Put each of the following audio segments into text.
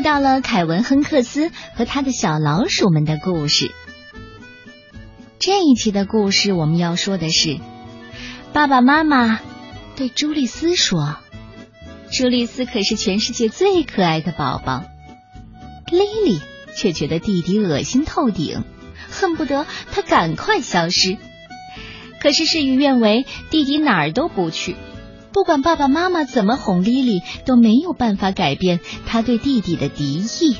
到了凯文·亨克斯和他的小老鼠们的故事。这一期的故事我们要说的是，爸爸妈妈对朱丽斯说：“朱丽斯可是全世界最可爱的宝宝。”莉莉却觉得弟弟恶心透顶，恨不得他赶快消失。可是事与愿违，弟弟哪儿都不去。不管爸爸妈妈怎么哄莉莉，都没有办法改变她对弟弟的敌意。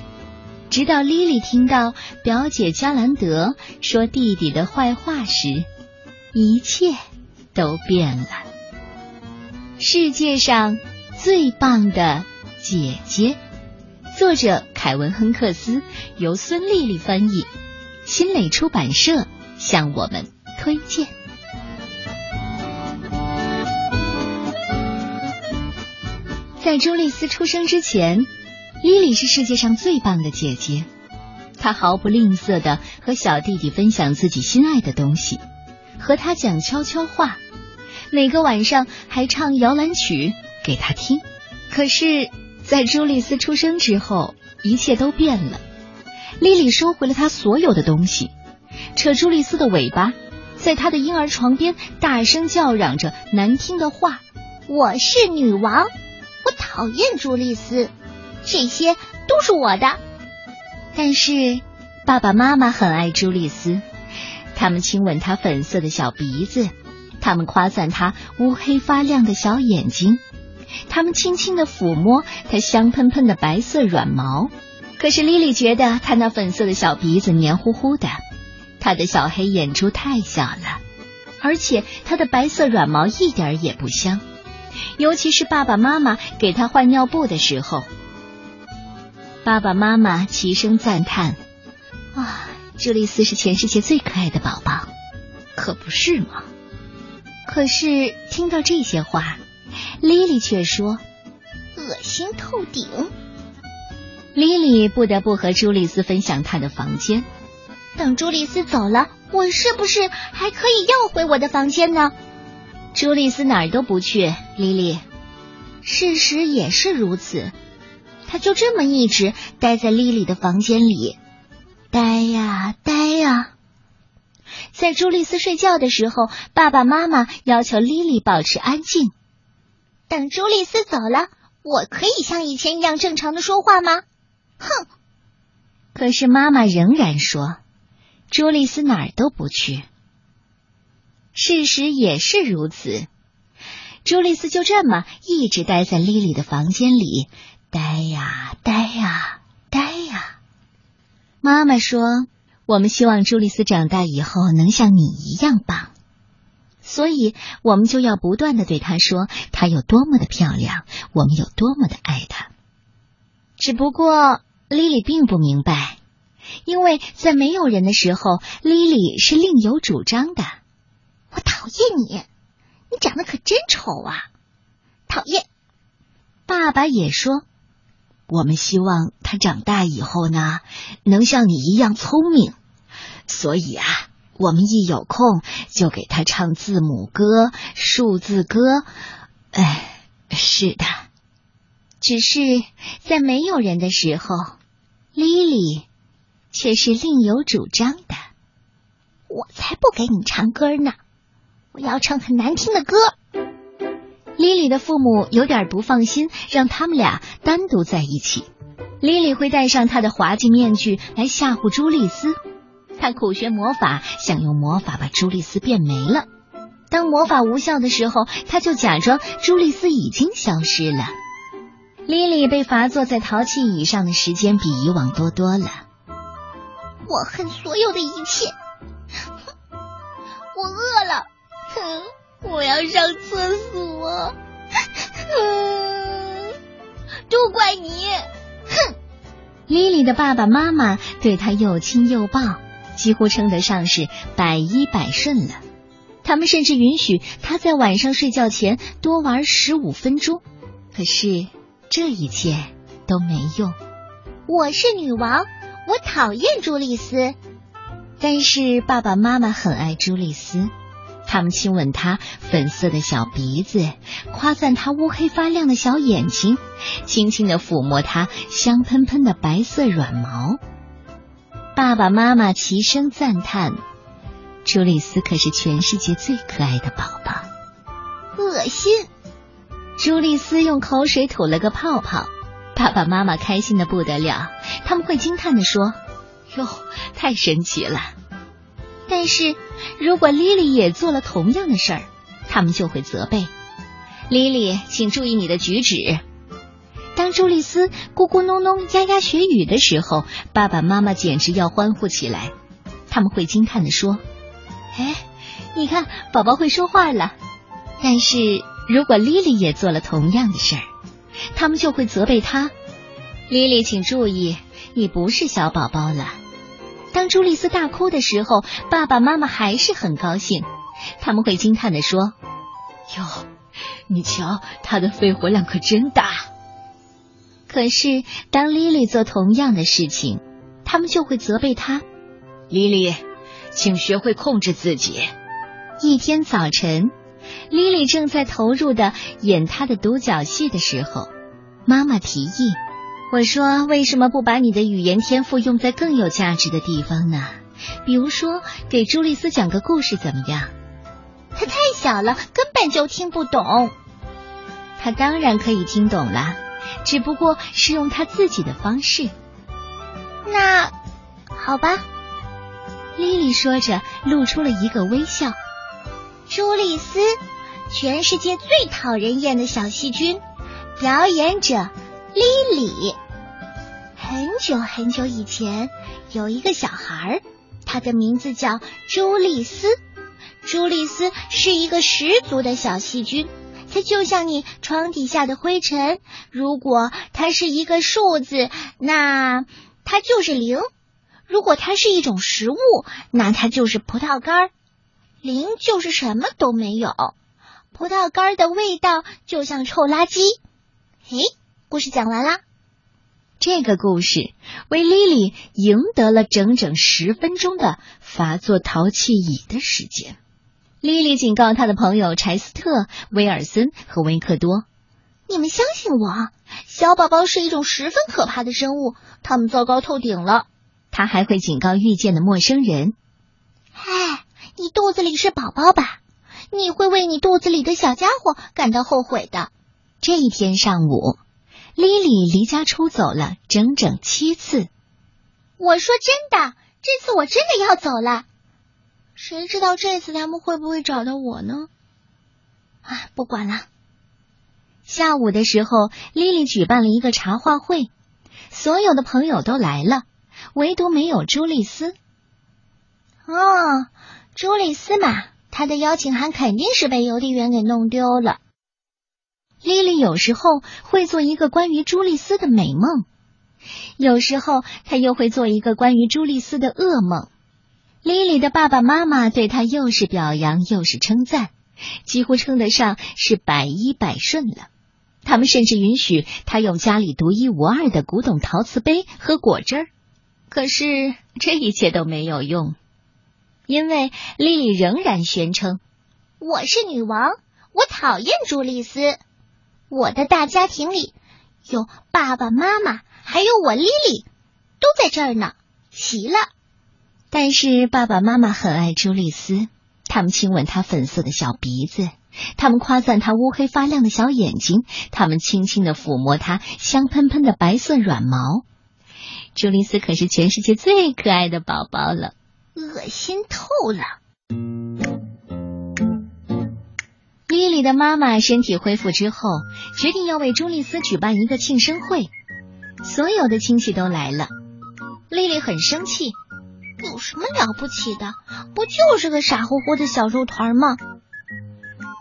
直到莉莉听到表姐加兰德说弟弟的坏话时，一切都变了。世界上最棒的姐姐，作者凯文·亨克斯，由孙丽丽翻译，新蕾出版社向我们推荐。在朱丽斯出生之前，莉莉是世界上最棒的姐姐。她毫不吝啬的和小弟弟分享自己心爱的东西，和他讲悄悄话，每个晚上还唱摇篮曲给他听。可是，在朱丽斯出生之后，一切都变了。莉莉收回了她所有的东西，扯朱丽斯的尾巴，在她的婴儿床边大声叫嚷着难听的话：“我是女王。”我讨厌朱丽斯，这些都是我的。但是爸爸妈妈很爱朱丽斯，他们亲吻她粉色的小鼻子，他们夸赞她乌黑发亮的小眼睛，他们轻轻的抚摸她香喷喷的白色软毛。可是莉莉觉得她那粉色的小鼻子黏糊糊的，她的小黑眼珠太小了，而且她的白色软毛一点也不香。尤其是爸爸妈妈给他换尿布的时候，爸爸妈妈齐声赞叹：“啊，朱丽斯是全世界最可爱的宝宝，可不是吗？”可是听到这些话，莉莉却说：“恶心透顶。”莉莉不得不和朱丽斯分享她的房间。等朱丽斯走了，我是不是还可以要回我的房间呢？朱丽斯哪儿都不去，莉莉。事实也是如此，他就这么一直待在莉莉的房间里，待呀待呀。在朱丽斯睡觉的时候，爸爸妈妈要求莉莉保持安静。等朱丽斯走了，我可以像以前一样正常的说话吗？哼！可是妈妈仍然说，朱丽斯哪儿都不去。事实也是如此，朱丽斯就这么一直待在莉莉的房间里，待呀待呀待呀。妈妈说：“我们希望朱丽斯长大以后能像你一样棒，所以我们就要不断的对她说她有多么的漂亮，我们有多么的爱她。”只不过莉莉并不明白，因为在没有人的时候，莉莉是另有主张的。我讨厌你，你长得可真丑啊！讨厌。爸爸也说，我们希望他长大以后呢，能像你一样聪明。所以啊，我们一有空就给他唱字母歌、数字歌。哎，是的。只是在没有人的时候，莉莉却是另有主张的。我才不给你唱歌呢！我要唱很难听的歌。莉莉的父母有点不放心，让他们俩单独在一起。莉莉会戴上她的滑稽面具来吓唬朱丽斯。她苦学魔法，想用魔法把朱丽斯变没了。当魔法无效的时候，她就假装朱丽斯已经消失了。莉莉被罚坐在淘气椅上的时间比以往多多了。我恨所有的一切。我饿了。哼，我要上厕所。哼，都怪你！哼，莉莉的爸爸妈妈对她又亲又抱，几乎称得上是百依百顺了。他们甚至允许她在晚上睡觉前多玩十五分钟。可是这一切都没用。我是女王，我讨厌朱丽斯。但是爸爸妈妈很爱朱丽斯。他们亲吻她粉色的小鼻子，夸赞她乌黑发亮的小眼睛，轻轻的抚摸她香喷喷的白色软毛。爸爸妈妈齐声赞叹：“朱丽斯可是全世界最可爱的宝宝。”恶心！朱丽斯用口水吐了个泡泡。爸爸妈妈开心的不得了，他们会惊叹的说：“哟，太神奇了！”但是如果莉莉也做了同样的事儿，他们就会责备莉莉，请注意你的举止。当朱丽斯咕咕哝哝、呀呀学语的时候，爸爸妈妈简直要欢呼起来。他们会惊叹的说：“哎，你看，宝宝会说话了。”但是如果莉莉也做了同样的事儿，他们就会责备她：“莉莉，请注意，你不是小宝宝了。”当朱丽斯大哭的时候，爸爸妈妈还是很高兴。他们会惊叹的说：“哟，你瞧，她的肺活量可真大。”可是，当莉莉做同样的事情，他们就会责备她：“莉莉，请学会控制自己。”一天早晨，莉莉正在投入的演她的独角戏的时候，妈妈提议：“我说，为什么不把你的语言天赋用在更有价值的地方呢？比如说，给朱丽斯讲个故事，怎么样？”她太小了，根本就听不懂。她当然可以听懂了。只不过是用他自己的方式。那好吧，莉莉说着，露出了一个微笑。朱丽斯，全世界最讨人厌的小细菌，表演者莉莉。很久很久以前，有一个小孩，他的名字叫朱丽斯。朱丽斯是一个十足的小细菌。它就像你床底下的灰尘，如果它是一个数字，那它就是零；如果它是一种食物，那它就是葡萄干零就是什么都没有。葡萄干的味道就像臭垃圾。嘿，故事讲完啦。这个故事为莉莉赢得了整整十分钟的发作淘气椅的时间。莉莉警告她的朋友柴斯特、威尔森和维克多：“你们相信我，小宝宝是一种十分可怕的生物，他们糟糕透顶了。”他还会警告遇见的陌生人：“嗨，你肚子里是宝宝吧？你会为你肚子里的小家伙感到后悔的。”这一天上午，莉莉离家出走了整整七次。我说真的，这次我真的要走了。谁知道这次他们会不会找到我呢？哎，不管了。下午的时候，莉莉举办了一个茶话会，所有的朋友都来了，唯独没有朱丽丝。哦，朱丽丝嘛，她的邀请函肯定是被邮递员给弄丢了。莉莉有时候会做一个关于朱丽斯的美梦，有时候她又会做一个关于朱丽斯的噩梦。莉莉的爸爸妈妈对她又是表扬又是称赞，几乎称得上是百依百顺了。他们甚至允许她用家里独一无二的古董陶瓷杯喝果汁儿。可是这一切都没有用，因为莉莉仍然宣称：“我是女王，我讨厌朱丽斯。我的大家庭里有爸爸妈妈，还有我莉莉，都在这儿呢，齐了。”但是爸爸妈妈很爱朱丽斯，他们亲吻她粉色的小鼻子，他们夸赞她乌黑发亮的小眼睛，他们轻轻的抚摸她香喷喷的白色软毛。朱丽斯可是全世界最可爱的宝宝了，恶心透了。莉莉的妈妈身体恢复之后，决定要为朱丽斯举办一个庆生会，所有的亲戚都来了。莉莉很生气。有什么了不起的？不就是个傻乎乎的小肉团吗？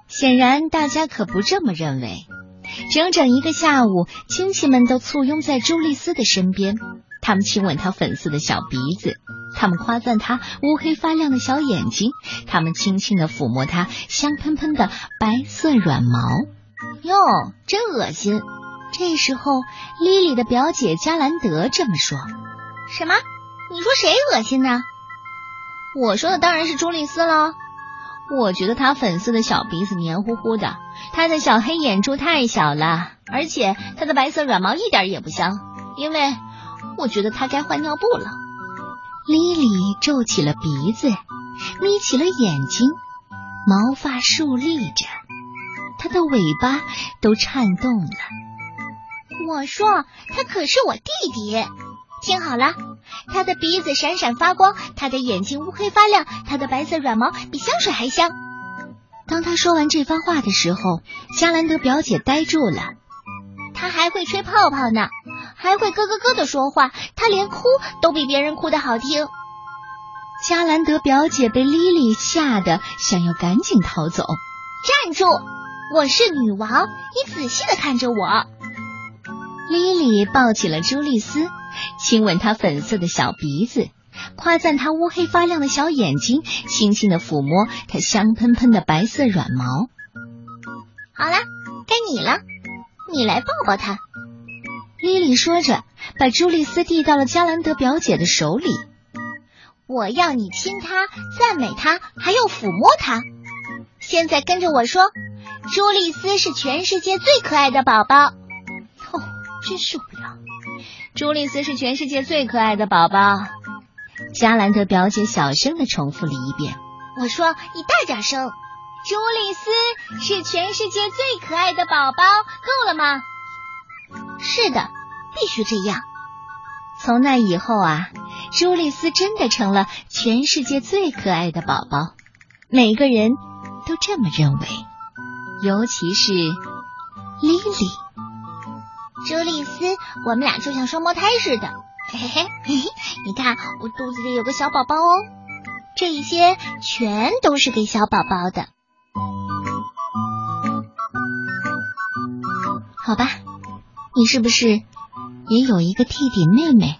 显然大家可不这么认为。整整一个下午，亲戚们都簇拥在朱丽斯的身边，他们亲吻她粉色的小鼻子，他们夸赞他乌黑发亮的小眼睛，他们轻轻的抚摸他香喷喷的白色软毛。哟，真恶心！这时候，莉莉的表姐加兰德这么说：“什么？”你说谁恶心呢？我说的当然是朱丽斯了。我觉得他粉色的小鼻子黏糊糊的，他的小黑眼珠太小了，而且他的白色软毛一点也不香，因为我觉得他该换尿布了。莉莉皱起了鼻子，眯起了眼睛，毛发竖立着，它的尾巴都颤动了。我说，他可是我弟弟。听好了，他的鼻子闪闪发光，他的眼睛乌黑发亮，他的白色软毛比香水还香。当他说完这番话的时候，加兰德表姐呆住了。他还会吹泡泡呢，还会咯咯咯的说话，他连哭都比别人哭的好听。加兰德表姐被莉莉吓得想要赶紧逃走。站住！我是女王，你仔细的看着我。莉莉抱起了朱丽丝。亲吻她粉色的小鼻子，夸赞她乌黑发亮的小眼睛，轻轻的抚摸她香喷喷的白色软毛。好了，该你了，你来抱抱他。莉莉说着，把朱丽丝递到了加兰德表姐的手里。我要你亲他，赞美他，还要抚摸他。现在跟着我说，朱丽丝是全世界最可爱的宝宝。哦，真受不了。朱丽丝是全世界最可爱的宝宝。加兰德表姐小声的重复了一遍。我说你大点声。朱丽丝是全世界最可爱的宝宝，够了吗？是的，必须这样。从那以后啊，朱丽丝真的成了全世界最可爱的宝宝。每个人都这么认为，尤其是莉莉。朱丽丝，我们俩就像双胞胎似的，嘿嘿嘿，嘿嘿，你看我肚子里有个小宝宝哦，这一些全都是给小宝宝的，好吧？你是不是也有一个弟弟妹妹，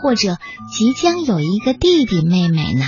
或者即将有一个弟弟妹妹呢？